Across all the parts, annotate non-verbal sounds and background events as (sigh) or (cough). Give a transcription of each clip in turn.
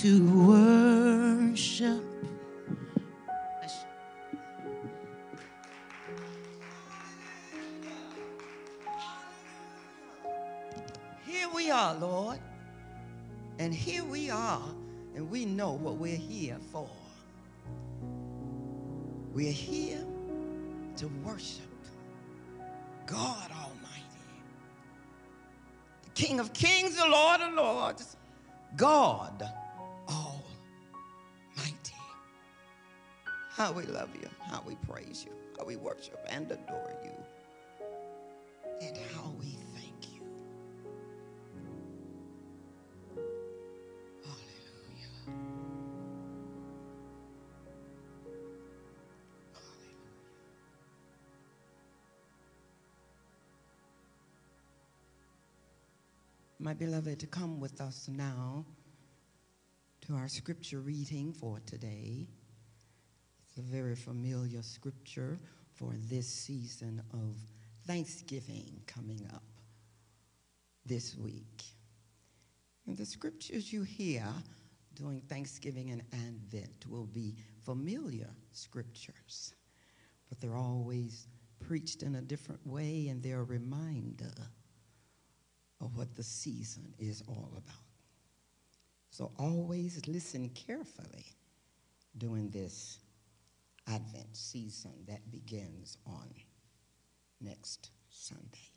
to worship. Here we are, Lord. And here we are, and we know what we're here for. We're here to worship God Almighty, the King of Kings, the Lord of Lords, God How we love you, how we praise you, how we worship and adore you, and how we thank you. Hallelujah. My beloved, to come with us now to our scripture reading for today. A very familiar scripture for this season of Thanksgiving coming up this week. And the scriptures you hear during Thanksgiving and Advent will be familiar scriptures, but they're always preached in a different way and they're a reminder of what the season is all about. So always listen carefully during this Advent season that begins on next Sunday.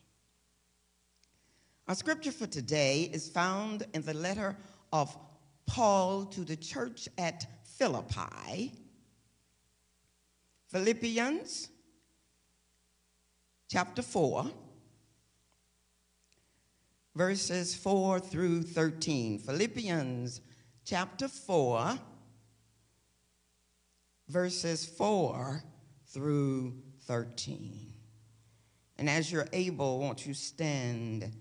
Our scripture for today is found in the letter of Paul to the church at Philippi, Philippians chapter 4 verses 4 through 13. Philippians chapter 4, verses 4 through 13. And as you're able, won't you stand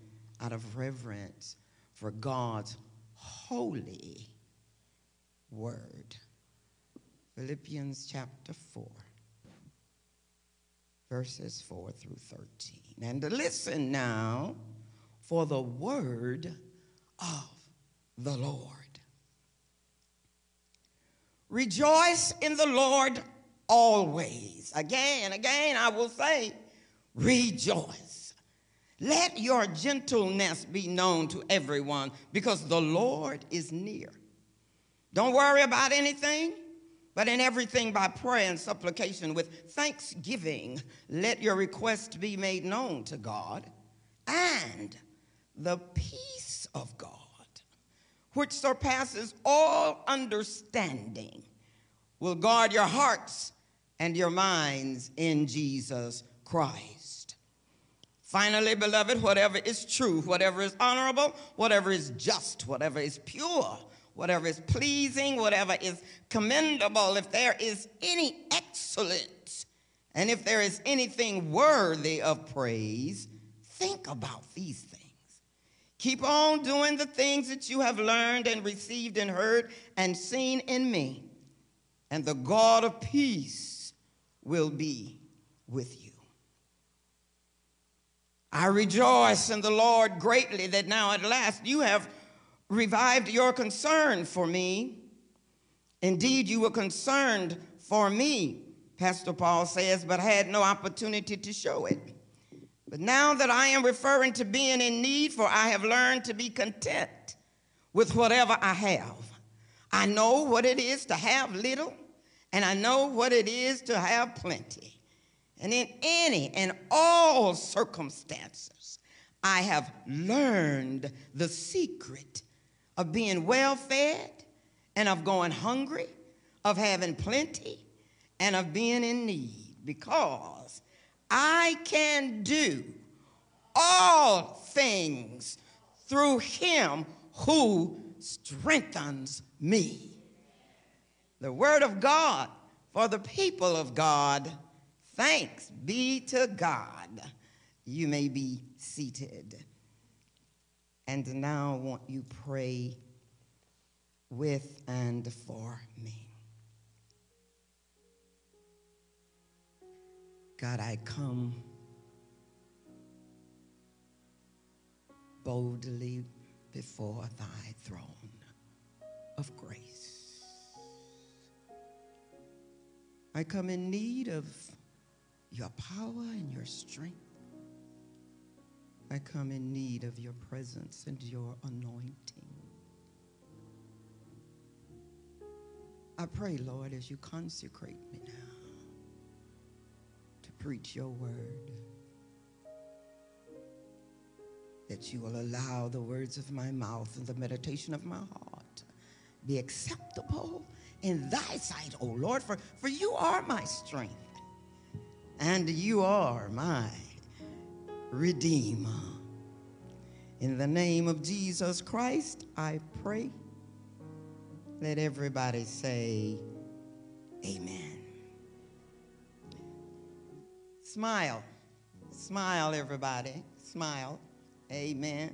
out of reverence for God's holy word? Philippians chapter 4, verses 4 through 13. And listen now for the word of the Lord. Rejoice in the Lord always. Again, again, I will say, rejoice. Let your gentleness be known to everyone because the Lord is near. Don't worry about anything, but in everything by prayer and supplication with thanksgiving, let your request be made known to God. And the peace of God, which surpasses all understanding, will guard your hearts and your minds in Jesus Christ. Finally, beloved, whatever is true, whatever is honorable, whatever is just, whatever is pure, whatever is pleasing, whatever is commendable, if there is any excellence, and if there is anything worthy of praise, think about these things. Keep on doing the things that you have learned and received and heard and seen in me, and the God of peace will be with you. I rejoice in the Lord greatly that now at last you have revived your concern for me. Indeed, you were concerned for me, Pastor Paul says, but had no opportunity to show it. But now that I am referring to being in need, for I have learned to be content with whatever I have. I know what it is to have little, and I know what it is to have plenty. And in any and all circumstances, I have learned the secret of being well fed and of going hungry, of having plenty, and of being in need because I can do all things through him who strengthens me. The word of God for the people of God. Thanks be to God. You may be seated. And now, I want you pray with and for me? God, I come boldly before thy throne of grace. I come in need of your power and your strength. I come in need of your presence and your anointing. I pray, Lord, as you consecrate me now preach your word, that you will allow the words of my mouth and the meditation of my heart be acceptable in thy sight, O Lord, for, for you are my strength and you are my redeemer. In the name of Jesus Christ, I pray. Let everybody say, Amen. Smile. Smile, everybody. Smile. Amen.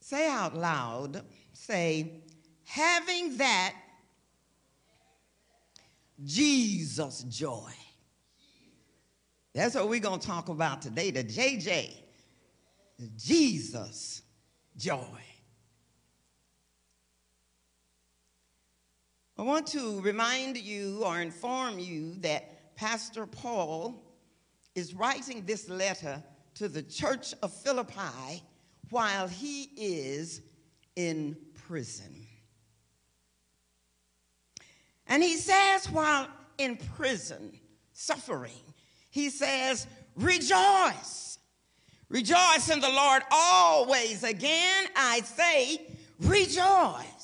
Say out loud, say, having that Jesus joy. That's what we're going to talk about today, the JJ, Jesus joy. I want to remind you or inform you that Pastor Paul is writing this letter to the church of Philippi while he is in prison. And he says, while in prison, suffering, he says, rejoice. Rejoice in the Lord always. Again, I say, rejoice.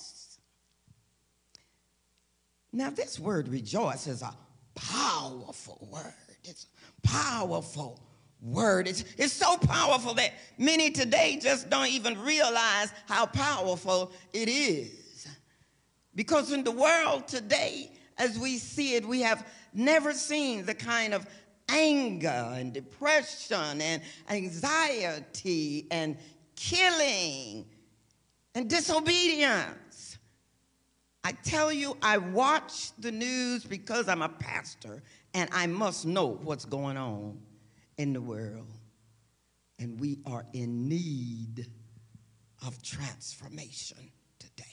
Now, this word rejoice is a powerful word. It's a powerful word. It's, it's so powerful that many today just don't even realize how powerful it is. Because in the world today, as we see it, we have never seen the kind of anger and depression and anxiety and killing and disobedience. I tell you, I watch the news because I'm a pastor and I must know what's going on in the world. And we are in need of transformation today.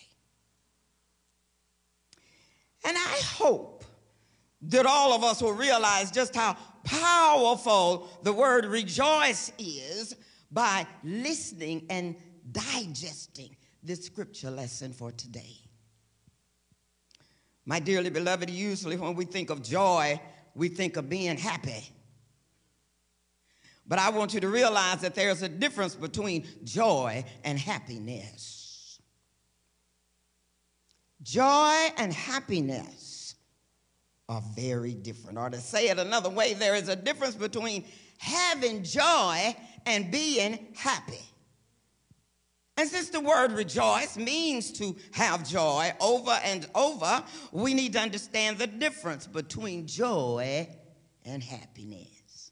And I hope that all of us will realize just how powerful the word rejoice is by listening and digesting this scripture lesson for today. My dearly beloved, usually when we think of joy, we think of being happy. But I want you to realize that there's a difference between joy and happiness. Joy and happiness are very different. Or to say it another way, there is a difference between having joy and being happy. And since the word rejoice means to have joy over and over, we need to understand the difference between joy and happiness.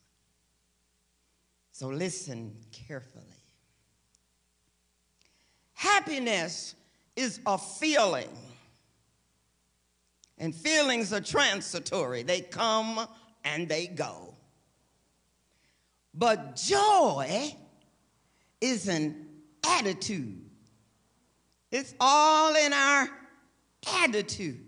So listen carefully. Happiness is a feeling, and feelings are transitory, they come and they go. But joy is an attitude. It's all in our attitude.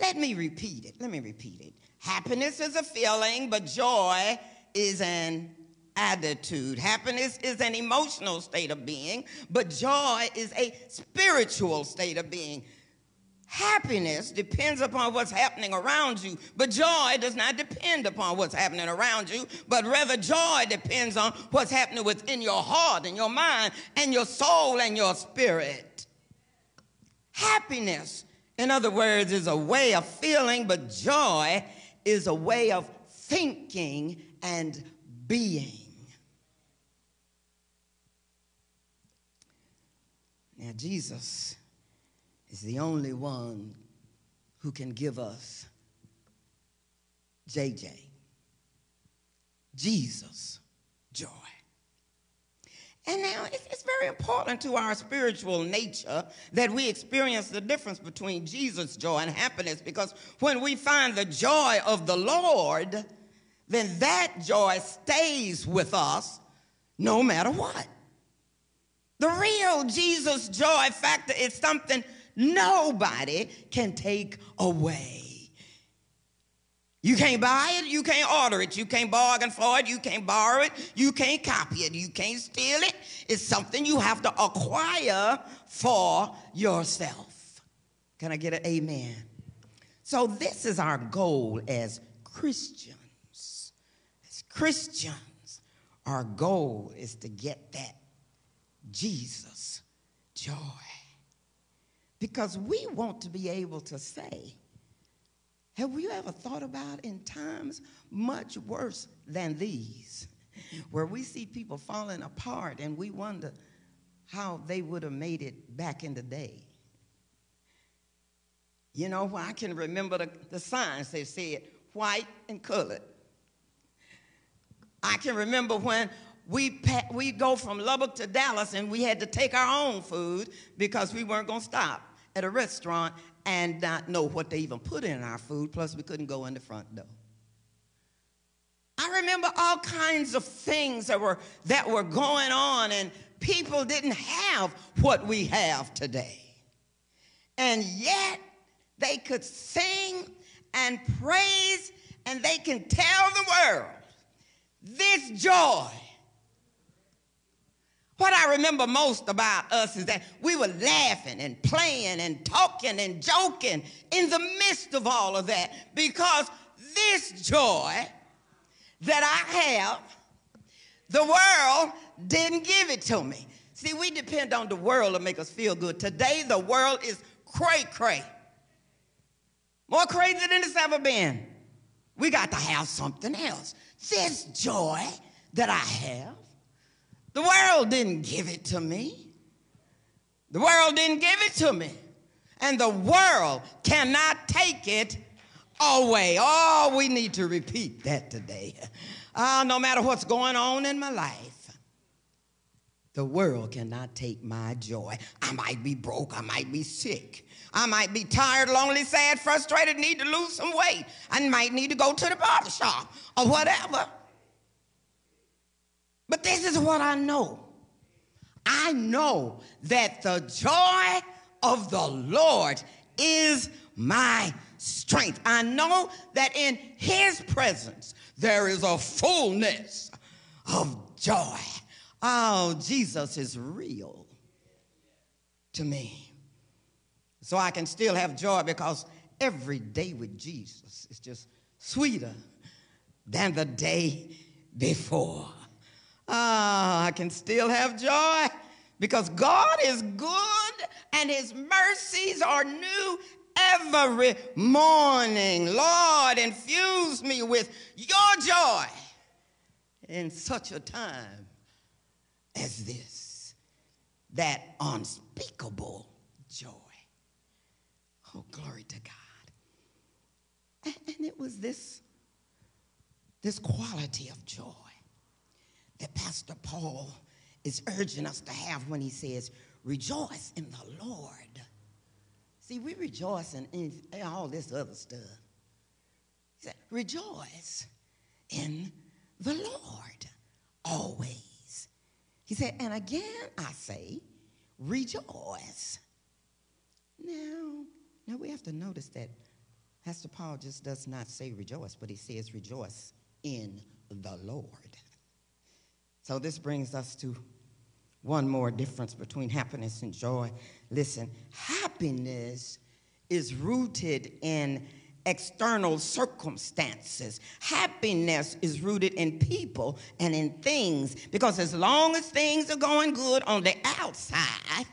Let me repeat it. Let me repeat it. Happiness is a feeling, but joy is an attitude. Happiness is an emotional state of being, but joy is a spiritual state of being. Happiness depends upon what's happening around you, but joy does not depend upon what's happening around you, but rather joy depends on what's happening within your heart and your mind and your soul and your spirit. Happiness, in other words, is a way of feeling, but joy is a way of thinking and being. Now, Jesus is the only one who can give us JJ, Jesus joy. And now it's, very important to our spiritual nature that we experience the difference between Jesus' joy and happiness because when we find the joy of the Lord, then that joy stays with us no matter what. The real Jesus joy factor is something nobody can take away. You can't buy it, you can't order it, you can't bargain for it, you can't borrow it, you can't copy it, you can't steal it. It's something you have to acquire for yourself. Can I get an amen? So, this is our goal as Christians. As Christians, our goal is to get that Jesus joy. Because we want to be able to say, have you ever thought about in times much worse than these, where we see people falling apart and we wonder how they would have made it back in the day? You know, I can remember the, the signs they said white and colored. I can remember when we we go from Lubbock to Dallas and we had to take our own food because we weren't going to stop at a restaurant and not know what they even put in our food, plus we couldn't go in the front door. I remember all kinds of things that were, that were going on, and people didn't have what we have today. And yet, they could sing and praise, and they can tell the world this joy what I remember most about us is that we were laughing and playing and talking and joking in the midst of all of that because this joy that I have, the world didn't give it to me. See, we depend on the world to make us feel good. Today, the world is cray cray. More crazy than it's ever been. We got to have something else. This joy that I have the world didn't give it to me. The world didn't give it to me. And the world cannot take it away. Oh, we need to repeat that today. Uh, no matter what's going on in my life, the world cannot take my joy. I might be broke, I might be sick. I might be tired, lonely, sad, frustrated, need to lose some weight. I might need to go to the barber shop or whatever. But this is what I know. I know that the joy of the Lord is my strength. I know that in his presence there is a fullness of joy. Oh, Jesus is real to me. So I can still have joy because every day with Jesus is just sweeter than the day before. I can still have joy because God is good and his mercies are new every morning. Lord, infuse me with your joy in such a time as this. That unspeakable joy. Oh, glory to God. And, and it was this, this quality of joy that Pastor Paul is urging us to have when he says, Rejoice in the Lord. See, we rejoice in, in all this other stuff. He said, Rejoice in the Lord always. He said, And again I say, Rejoice. Now, now we have to notice that Pastor Paul just does not say rejoice, but he says rejoice in the Lord. So this brings us to one more difference between happiness and joy. Listen, happiness is rooted in external circumstances. Happiness is rooted in people and in things because as long as things are going good on the outside,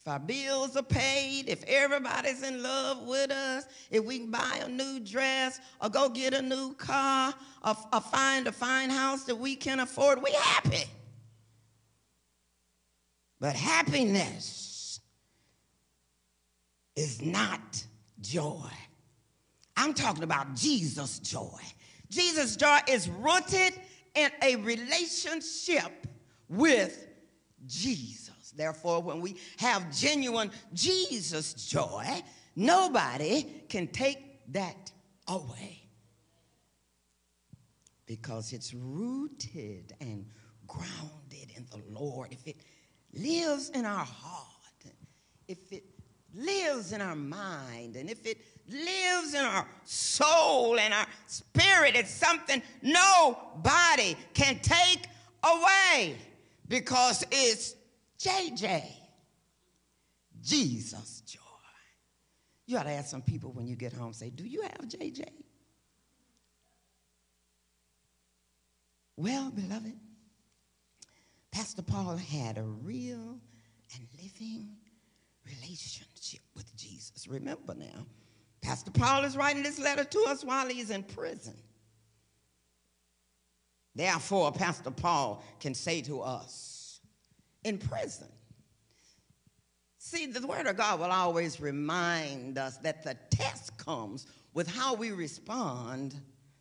if our bills are paid, if everybody's in love with us, if we can buy a new dress or go get a new car or, or find a fine house that we can afford, we happy. But happiness is not joy. I'm talking about Jesus' joy. Jesus' joy is rooted in a relationship with Jesus. Therefore, when we have genuine Jesus joy, nobody can take that away. because it's rooted and grounded in the Lord. If it lives in our heart, if it lives in our mind, and if it lives in our soul and our spirit, it's something nobody can take away because it's JJ, Jesus joy. You ought to ask some people when you get home, say, Do you have JJ? Well, beloved, Pastor Paul had a real and living relationship with Jesus. Remember now, Pastor Paul is writing this letter to us while he's in prison. Therefore, Pastor Paul can say to us in prison. See, the Word of God will always remind us that the test comes with how we respond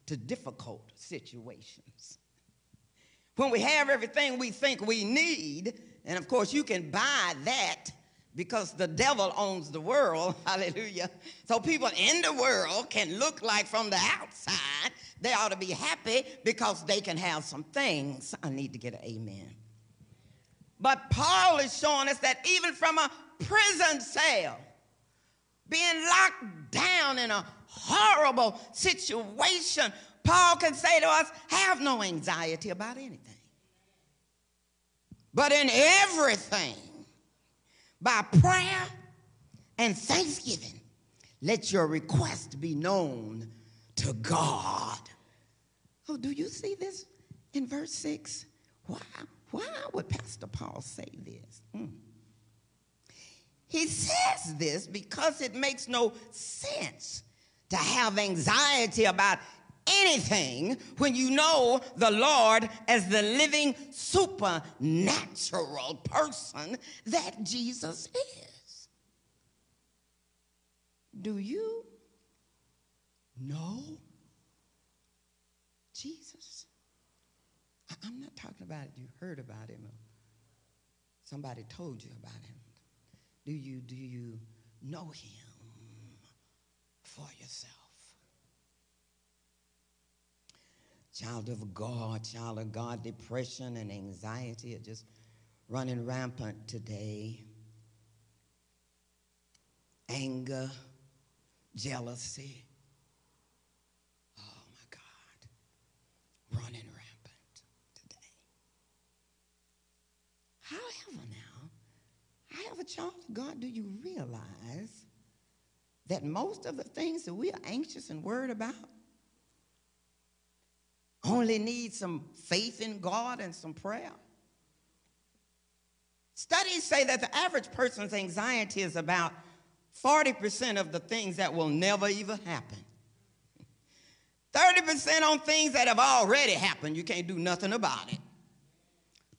to difficult situations when we have everything we think we need, and of course you can buy that because the devil owns the world, (laughs) hallelujah. So people in the world can look like from the outside, they ought to be happy because they can have some things. I need to get an amen. But Paul is showing us that even from a prison cell, being locked down in a horrible situation, Paul can say to us, have no anxiety about anything. But in everything, by prayer and thanksgiving, let your request be known to God. Oh, do you see this in verse 6? Why, why would Pastor Paul say this? Mm. He says this because it makes no sense to have anxiety about anything when you know the Lord as the living supernatural person that Jesus is. Do you know Jesus? I'm not talking about. You heard about him. Somebody told you about him. Do you do you know him for yourself? child of God, child of God, depression and anxiety are just running rampant today. Anger, jealousy. Oh my God, running rampant today. However, now, however, child of God, do you realize that most of the things that we are anxious and worried about only need some faith in God and some prayer. Studies say that the average person's anxiety is about 40% of the things that will never even happen. 30% on things that have already happened, you can't do nothing about it.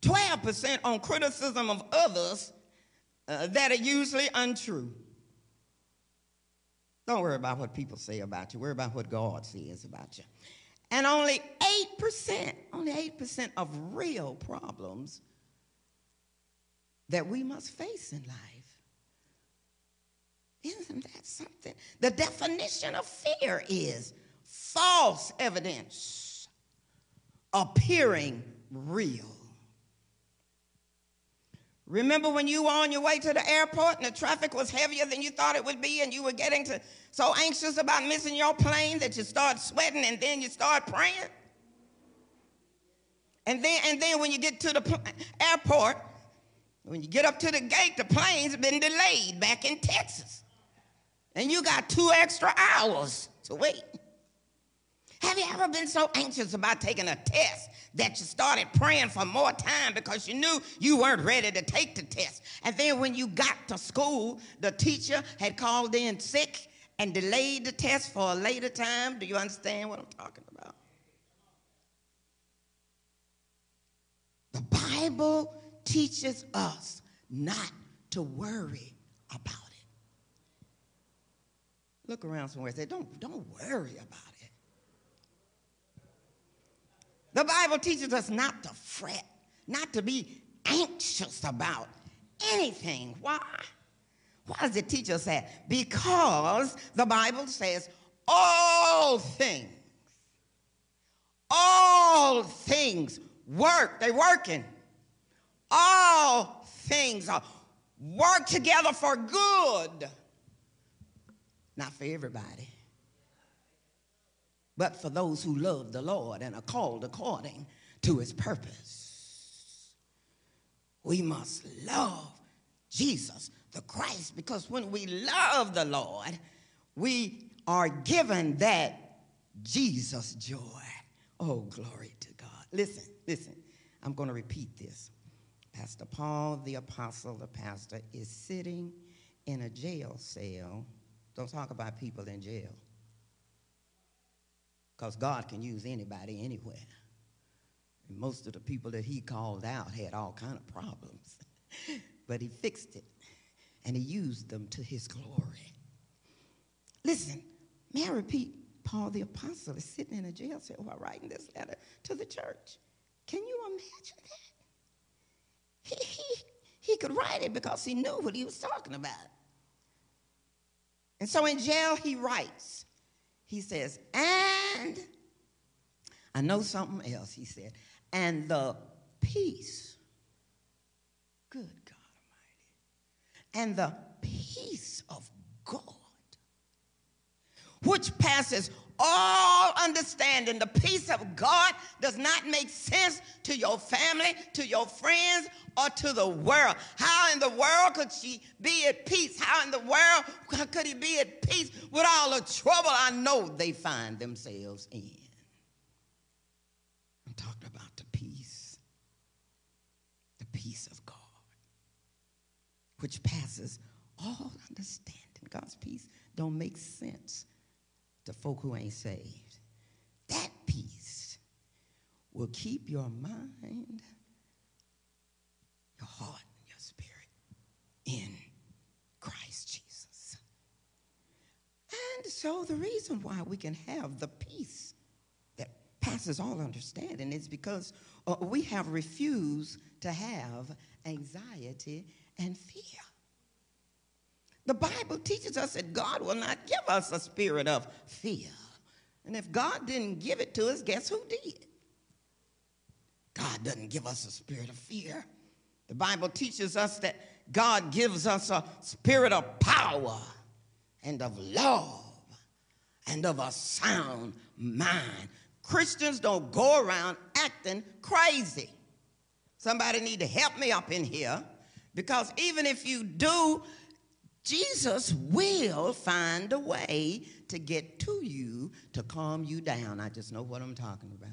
12% on criticism of others uh, that are usually untrue. Don't worry about what people say about you, worry about what God says about you. And only 8%, only 8% of real problems that we must face in life. Isn't that something? The definition of fear is false evidence appearing real. Remember when you were on your way to the airport and the traffic was heavier than you thought it would be, and you were getting to so anxious about missing your plane that you start sweating and then you start praying? And then, and then when you get to the pl- airport, when you get up to the gate, the plane's been delayed back in Texas. And you got two extra hours to wait. Have you ever been so anxious about taking a test that you started praying for more time because you knew you weren't ready to take the test? And then when you got to school, the teacher had called in sick and delayed the test for a later time. Do you understand what I'm talking about? The Bible teaches us not to worry about it. Look around somewhere and say, don't, don't worry about it. The Bible teaches us not to fret, not to be anxious about anything. Why? Why does it teach us that? Because the Bible says all things, all things work. They're working. All things work together for good. Not for everybody, but for those who love the Lord and are called according to his purpose. We must love Jesus, the Christ, because when we love the Lord, we are given that Jesus joy. Oh, glory to God. Listen, listen. I'm going to repeat this. Pastor Paul, the apostle, the pastor, is sitting in a jail cell. Don't talk about people in jail. Because God can use anybody anywhere. And most of the people that he called out had all kind of problems. (laughs) but he fixed it. And he used them to his glory. Listen, may I repeat? Paul the apostle is sitting in a jail cell while writing this letter to the church. Can you imagine that? He, he, he could write it because he knew what he was talking about. And so in jail, he writes. He says, and I know something else, he said, and the peace, good God Almighty, and the peace of God, which passes all understanding. The peace of God does not make sense to your family, to your friends, or to the world. How in the world could she be at peace? How in the world (laughs) could he be at peace with all the trouble I know they find themselves in? I'm talking about the peace, the peace of God, which passes all understanding. God's peace don't make sense to folk who ain't saved. That peace will keep your mind, your heart, and your spirit in Christ Jesus. And so the reason why we can have the peace that passes all understanding is because uh, we have refused to have anxiety and fear. The Bible teaches us that God will not give us a spirit of fear. And if God didn't give it to us, guess who did? God doesn't give us a spirit of fear. The Bible teaches us that God gives us a spirit of power and of love and of a sound mind. Christians don't go around acting crazy. Somebody need to help me up in here because even if you do Jesus will find a way to get to you to calm you down. I just know what I'm talking about.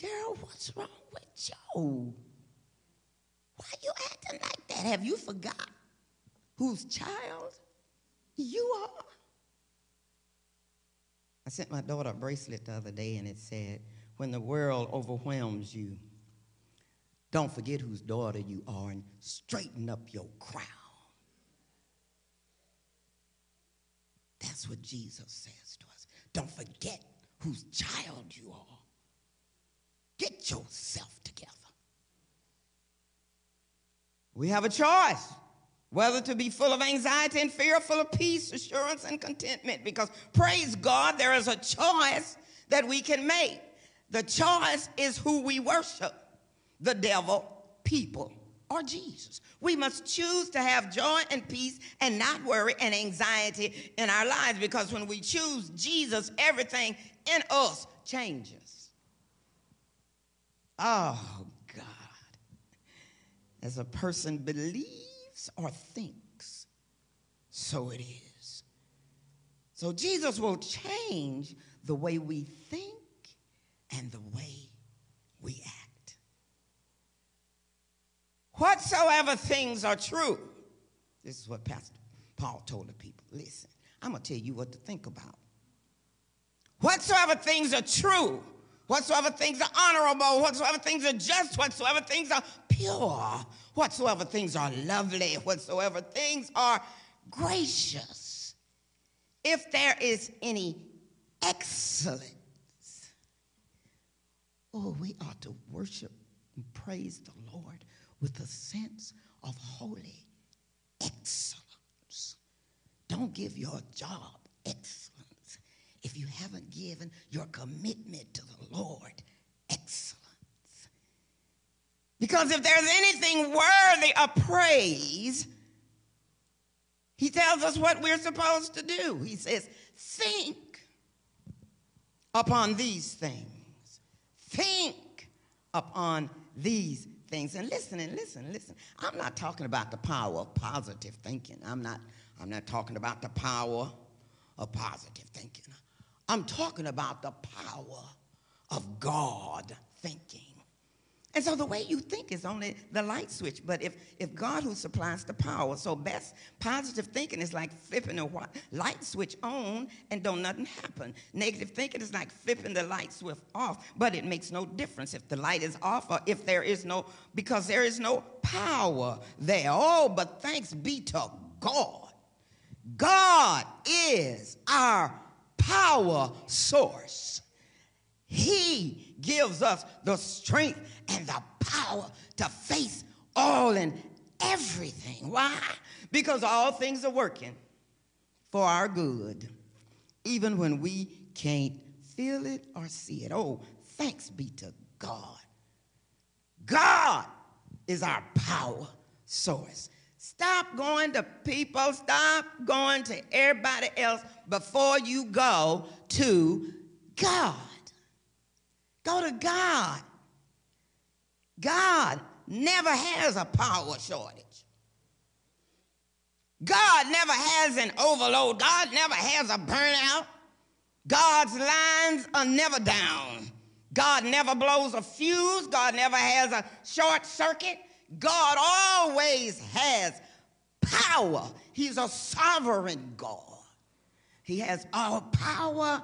Girl, what's wrong with you? Why you acting like that? Have you forgot whose child you are? I sent my daughter a bracelet the other day and it said, When the world overwhelms you, don't forget whose daughter you are and straighten up your crown. That's what Jesus says to us. Don't forget whose child you are. Get yourself together. We have a choice whether to be full of anxiety and fear, full of peace, assurance, and contentment. Because praise God, there is a choice that we can make. The choice is who we worship the devil, people, or Jesus. We must choose to have joy and peace and not worry and anxiety in our lives because when we choose Jesus, everything in us changes. Oh, God. As a person believes or thinks, so it is. So Jesus will change the way we think and the way we act. Whatsoever things are true. This is what Pastor Paul told the people. Listen, I'm going to tell you what to think about. Whatsoever things are true, whatsoever things are honorable, whatsoever things are just, whatsoever things are pure, whatsoever things are lovely, whatsoever things are gracious, if there is any excellence, oh, we ought to worship and praise the Lord with a sense of holy excellence. Don't give your job excellence if you haven't given your commitment to the Lord excellence. Because if there's anything worthy of praise, he tells us what we're supposed to do. He says, Think upon these things. Think upon these things. And listen and listen, listen. I'm not talking about the power of positive thinking. I'm not, I'm not talking about the power of positive thinking. I'm talking about the power of God thinking. And so the way you think is only the light switch. But if, if God who supplies the power, so best positive thinking is like flipping a light switch on and don't nothing happen. Negative thinking is like flipping the light switch off, but it makes no difference if the light is off or if there is no, because there is no power there. Oh, but thanks be to God. God is our power source. Gives us the strength and the power to face all and everything. Why? Because all things are working for our good, even when we can't feel it or see it. Oh, thanks be to God. God is our power source. Stop going to people, stop going to everybody else before you go to God. Go to God. God never has a power shortage. God never has an overload. God never has a burnout. God's lines are never down. God never blows a fuse. God never has a short circuit. God always has power. He's a sovereign God. He has all power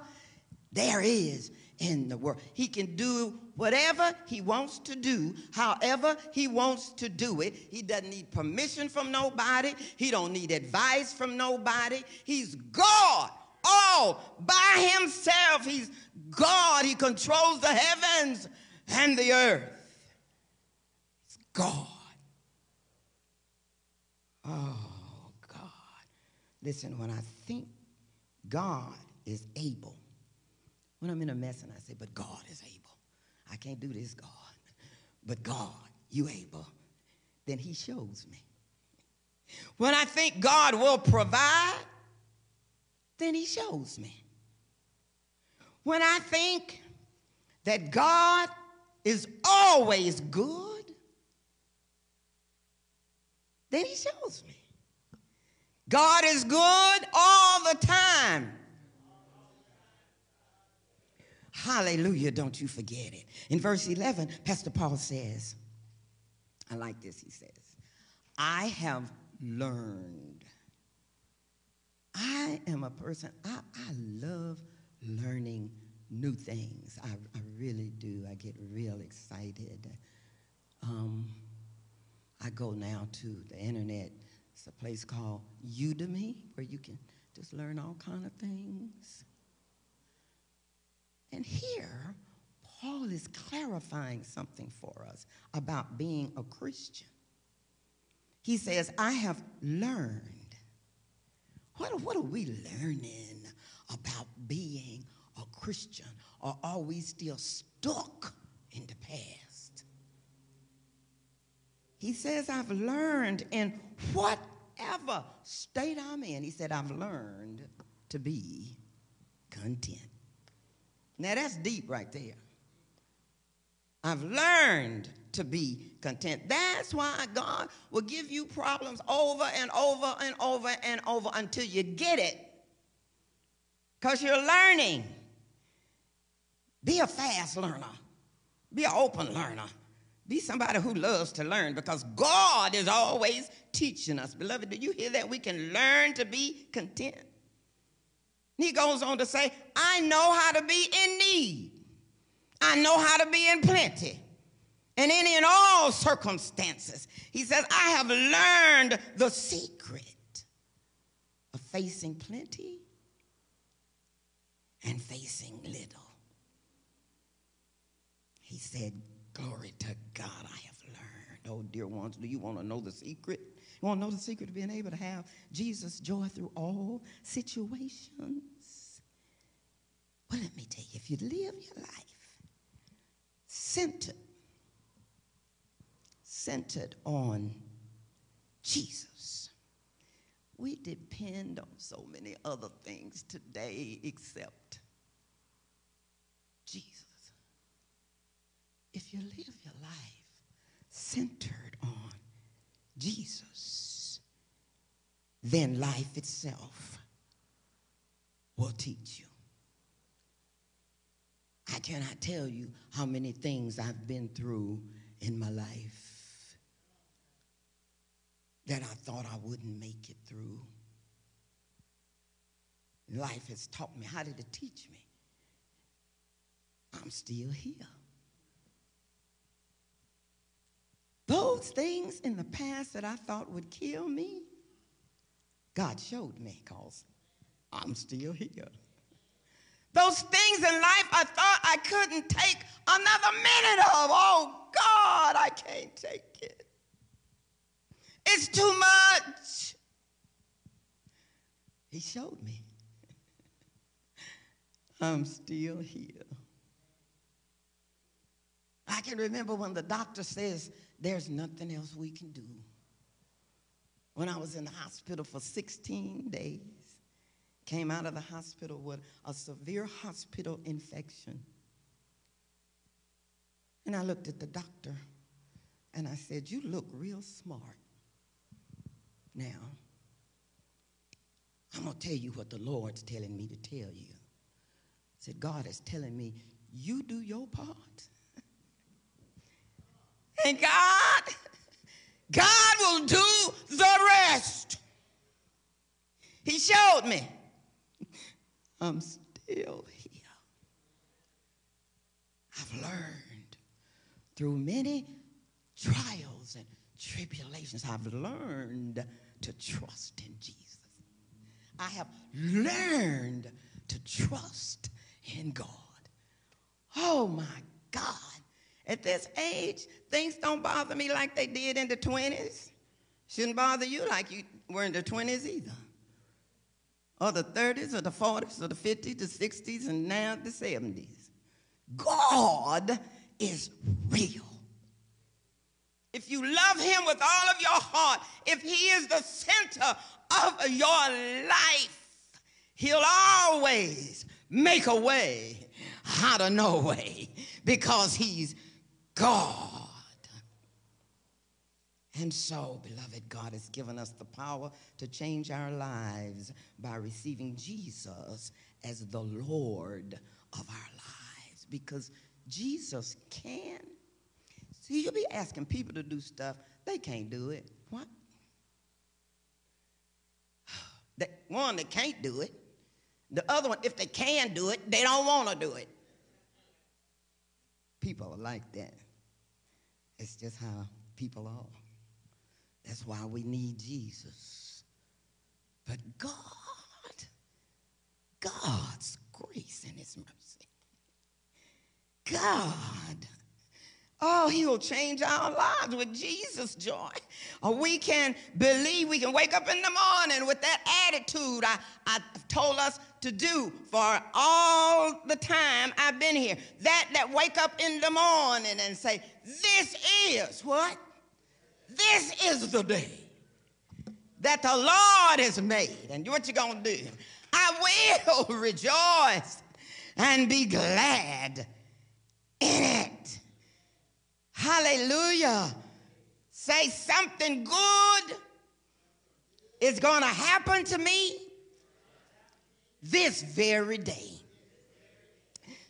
there is in the world. He can do whatever he wants to do, however he wants to do it. He doesn't need permission from nobody. He don't need advice from nobody. He's God all by himself. He's God. He controls the heavens and the earth. He's God. Oh, God. Listen, when I think God is able, when I'm in a mess and I say, but God is able. I can't do this, God. But God, you able. Then he shows me. When I think God will provide, then he shows me. When I think that God is always good, then he shows me. God is good all the time. Hallelujah, don't you forget it. In verse 11, Pastor Paul says, I like this, he says, I have learned. I am a person, I, I love learning new things. I, I, really do. I get real excited. Um, I go now to the internet. It's a place called Udemy where you can just learn all kind of things. And here, Paul is clarifying something for us about being a Christian. He says, I have learned. What, what are we learning about being a Christian? Or are we still stuck in the past? He says, I've learned in whatever state I'm in. He said, I've learned to be content. Now that's deep right there. I've learned to be content. That's why God will give you problems over and over and over and over until you get it. Because you're learning. Be a fast learner, be an open learner. Be somebody who loves to learn because God is always teaching us. Beloved, do you hear that? We can learn to be content. He goes on to say, I know how to be in need. I know how to be in plenty. And in, in all circumstances, he says, I have learned the secret of facing plenty and facing little. He said, Glory to God, I have learned. Oh, dear ones, do you want to know the secret? You want to know the secret of being able to have Jesus' joy through all situations? Well, let me tell you, if you live your life centered, centered on Jesus, we depend on so many other things today except Jesus. If you live your life centered on Jesus, then life itself will teach you. I cannot tell you how many things I've been through in my life that I thought I wouldn't make it through. Life has taught me. How did it teach me? I'm still here. Those things in the past that I thought would kill me, God showed me because I'm still here. Those things in life I thought I couldn't take another minute of. Oh, God, I can't take it. It's too much. He showed me. (laughs) I'm still here. I can remember when the doctor says, There's nothing else we can do. When I was in the hospital for 16 days, came out of the hospital with a severe hospital infection. And I looked at the doctor and I said, You look real smart. Now, I'm going to tell you what the Lord's telling me to tell you. I said, God is telling me, you do your part. And God, God will do the rest. He showed me. I'm still here. I've learned through many trials and tribulations, I've learned to trust in Jesus. I have learned to trust in God. Oh my God. At this age, things don't bother me like they did in the 20s. Shouldn't bother you like you were in the 20s either. Or the 30s, or the 40s, or the 50s, the 60s, and now the 70s. God is real. If you love Him with all of your heart, if He is the center of your life, He'll always make a way out of no way because He's God. And so, beloved, God has given us the power to change our lives by receiving Jesus as the Lord of our lives because Jesus can. See, you'll be asking people to do stuff, they can't do it. What? (sighs) one, they can't do it. The other one, if they can do it, they don't want to do it. People are like that. It's just how people are. That's why we need Jesus. But God, God's grace and His mercy, God, oh, He'll change our lives with Jesus' joy. Or we can believe, we can wake up in the morning with that attitude I, I told us to do for all the time I've been here. That that wake up in the morning and say, This is what? This is the day that the Lord has made. And what you gonna do? I will (laughs) rejoice and be glad in it. Hallelujah. Say something good is gonna happen to me this very day.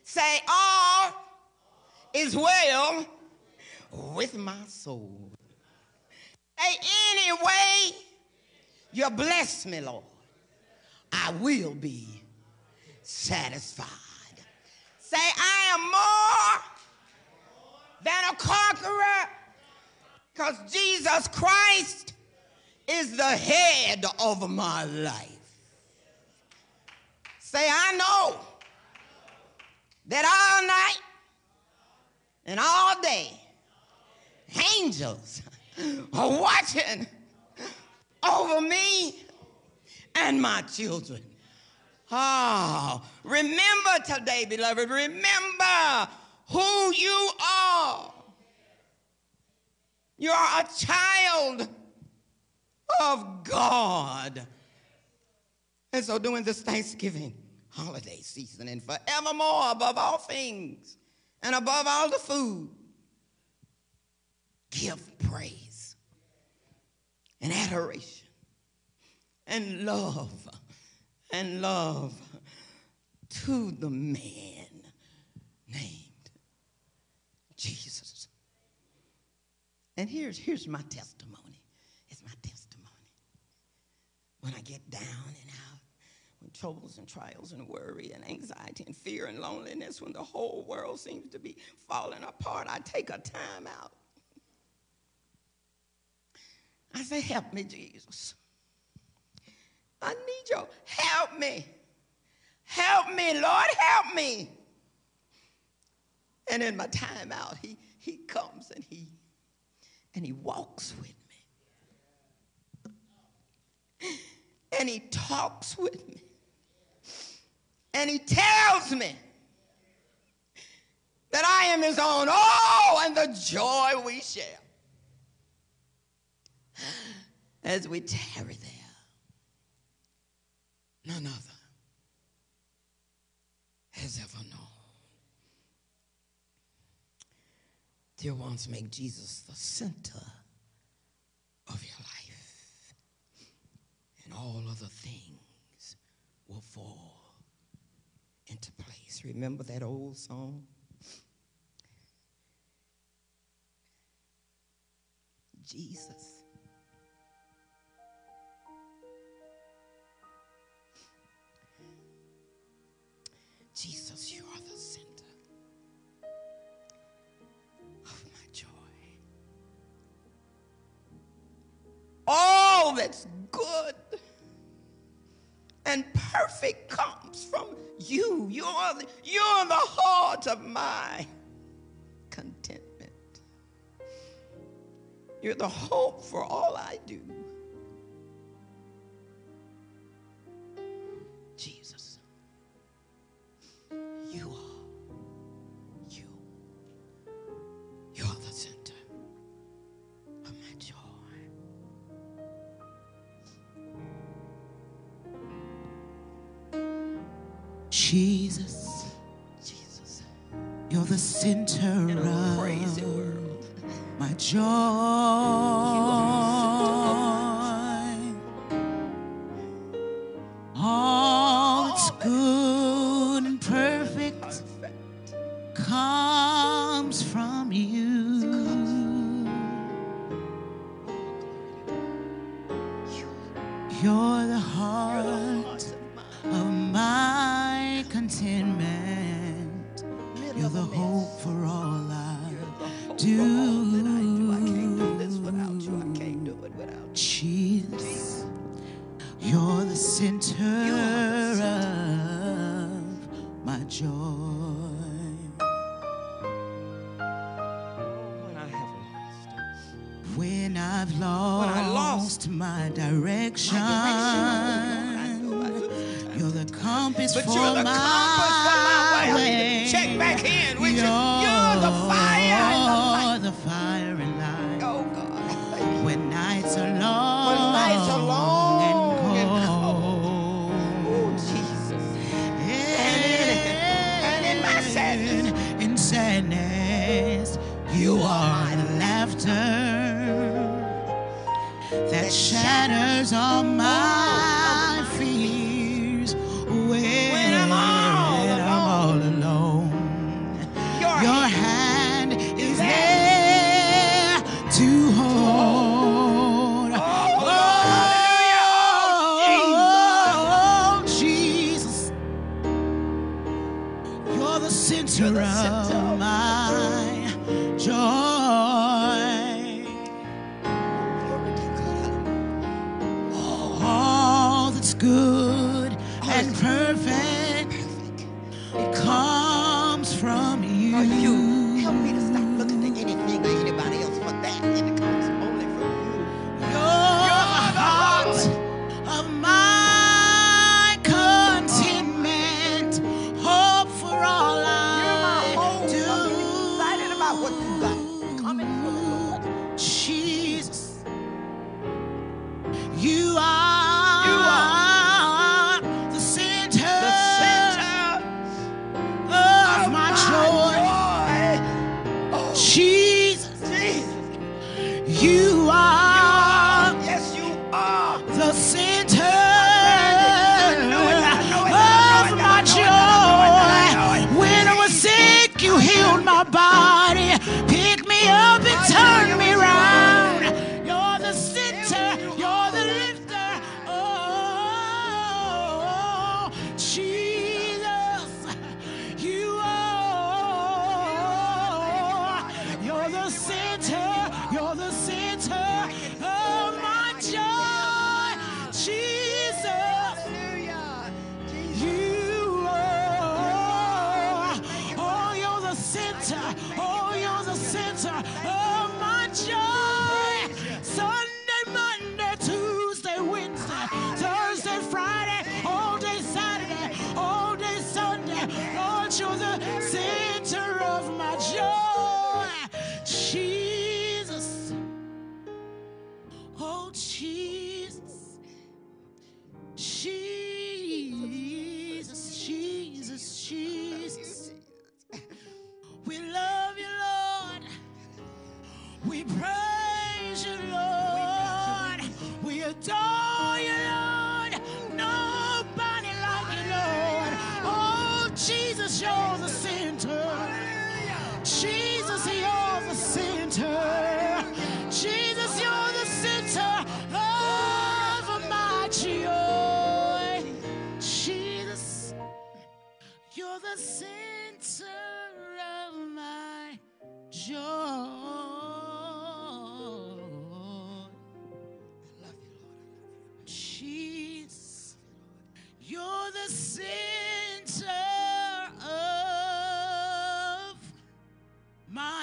Say, all is well with my soul. Say, anyway, you bless me, Lord. I will be satisfied. Say, I am more than a conqueror because Jesus Christ is the head of my life. Say, I know that all night and all day, angels (laughs) are watching over me and my children. Oh, remember today, beloved, remember who you are. You are a child of God. And so, during this Thanksgiving holiday season and forevermore, above all things and above all the food, give praise and adoration and love and love to the man named Jesus. And here's, here's my testimony. It's my testimony. When I get down and out, when troubles and trials and worry and anxiety and fear and loneliness, when the whole world seems to be falling apart, I take a time out. I say, Help me, Jesus. I need your help me. Help me, Lord, help me. And in my time out, he, he comes and he and he walks with me. And he talks with me. And he tells me that I am his own. Oh, and the joy we share as we tarry there none other has ever known. Dear ones, make Jesus the center of your life, and all other things will fall into place. Remember that old song? Jesus Jesus, you are the center of my joy. All that's good and perfect comes from you. You're the, you're the heart of my contentment. You're the hope for all I do. Jesus. Jesus. You're the center of crazy world. my joy. You are the laughter that shatters all my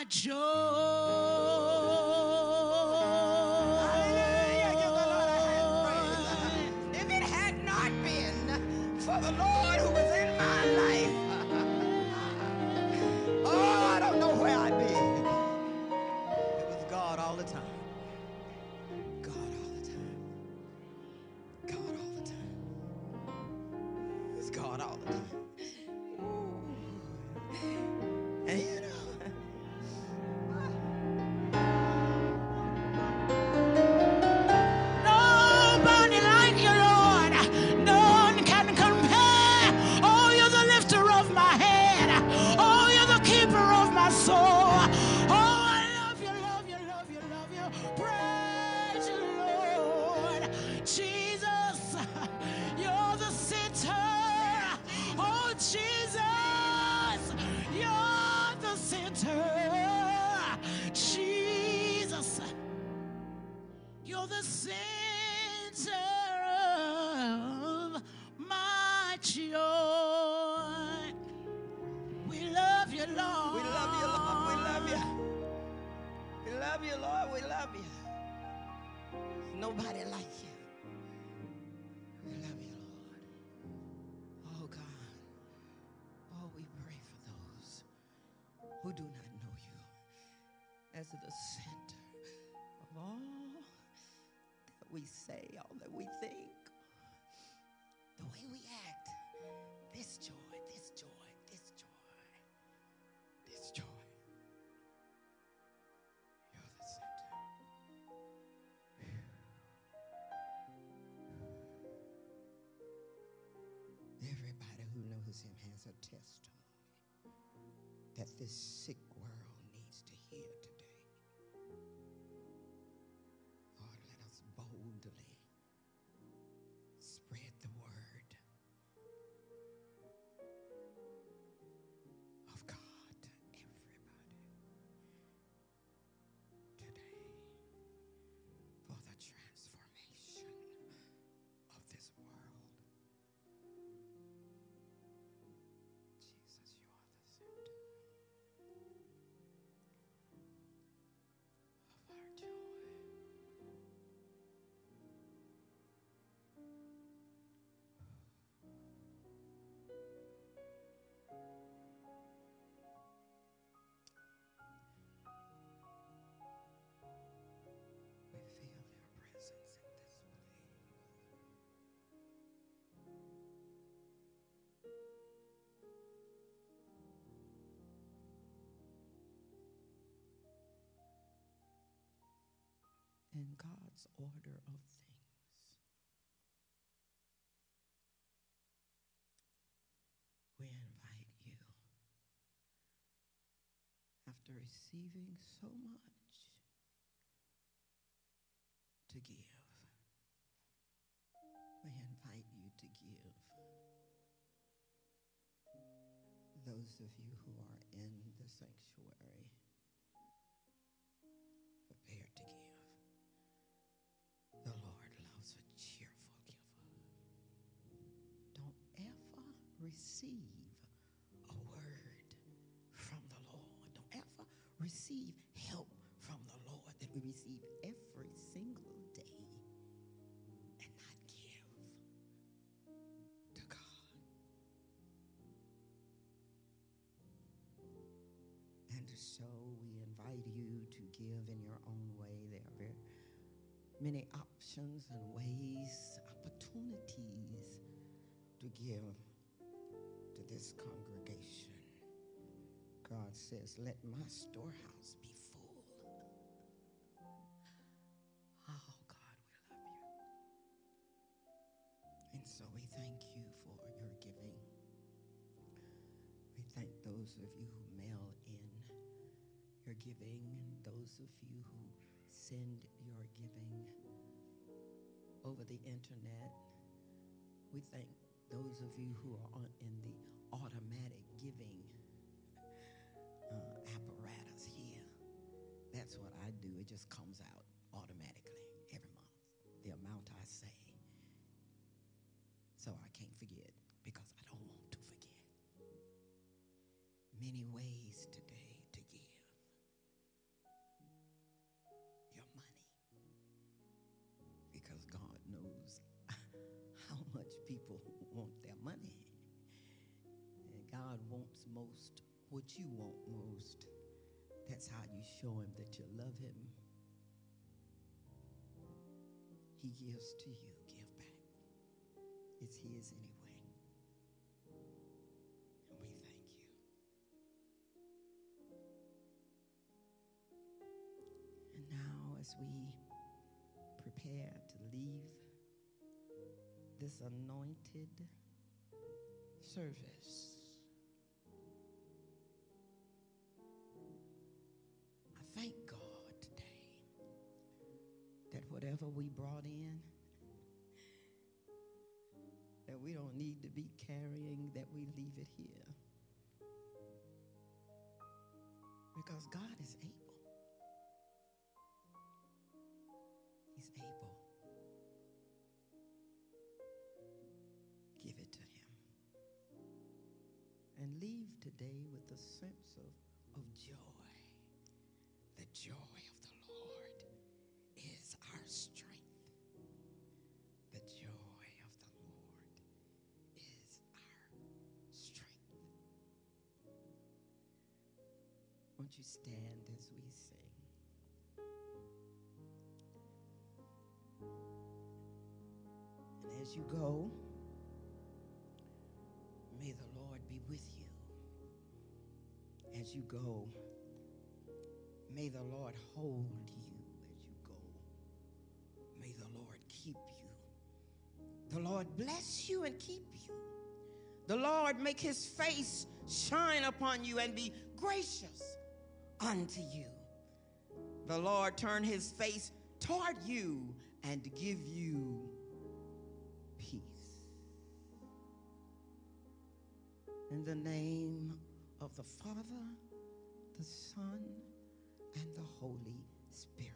joy. we say, all that we think, the way we act. This joy, this joy, this joy, this joy. You're the center. Everybody who knows him has a testimony that this sick in God's order of things. We invite you, after receiving so much, to give. We invite you to give. Those of you who are in the sanctuary, prepare to give. Receive a word from the Lord. Don't ever receive help from the Lord that we receive every single day and not give to God. And so we invite you to give in your own way. There are many options and ways, opportunities to give this congregation. God says, Let my storehouse be full. Oh, God, we love you. And so we thank you for your giving. We thank those of you who mail in your giving and those of you who send your giving over the internet. We thank those of you who are on, in the automatic giving uh, apparatus here. That's what I do. It just comes out automatically every month, the amount I say. So I can't forget because I don't want to forget. Many ways to most what you want most. That's how you show him that you love him. He gives to you, give back. It's his anyway. And we thank you. And now, as we prepare to leave this anointed service, whatever we brought in, that we don't need to be carrying, that we leave it here. Because God is able. He's able. Give it to Him. And leave today with a sense of, of joy. The joy of the Lord strength. The joy of the Lord is our strength. Won't you stand as we sing? And as you go, may the Lord be with you. As you go, may the Lord hold you Lord bless you and keep you. The Lord make his face shine upon you and be gracious unto you. The Lord turn his face toward you and give you peace. In the name of the Father, the Son, and the Holy Spirit.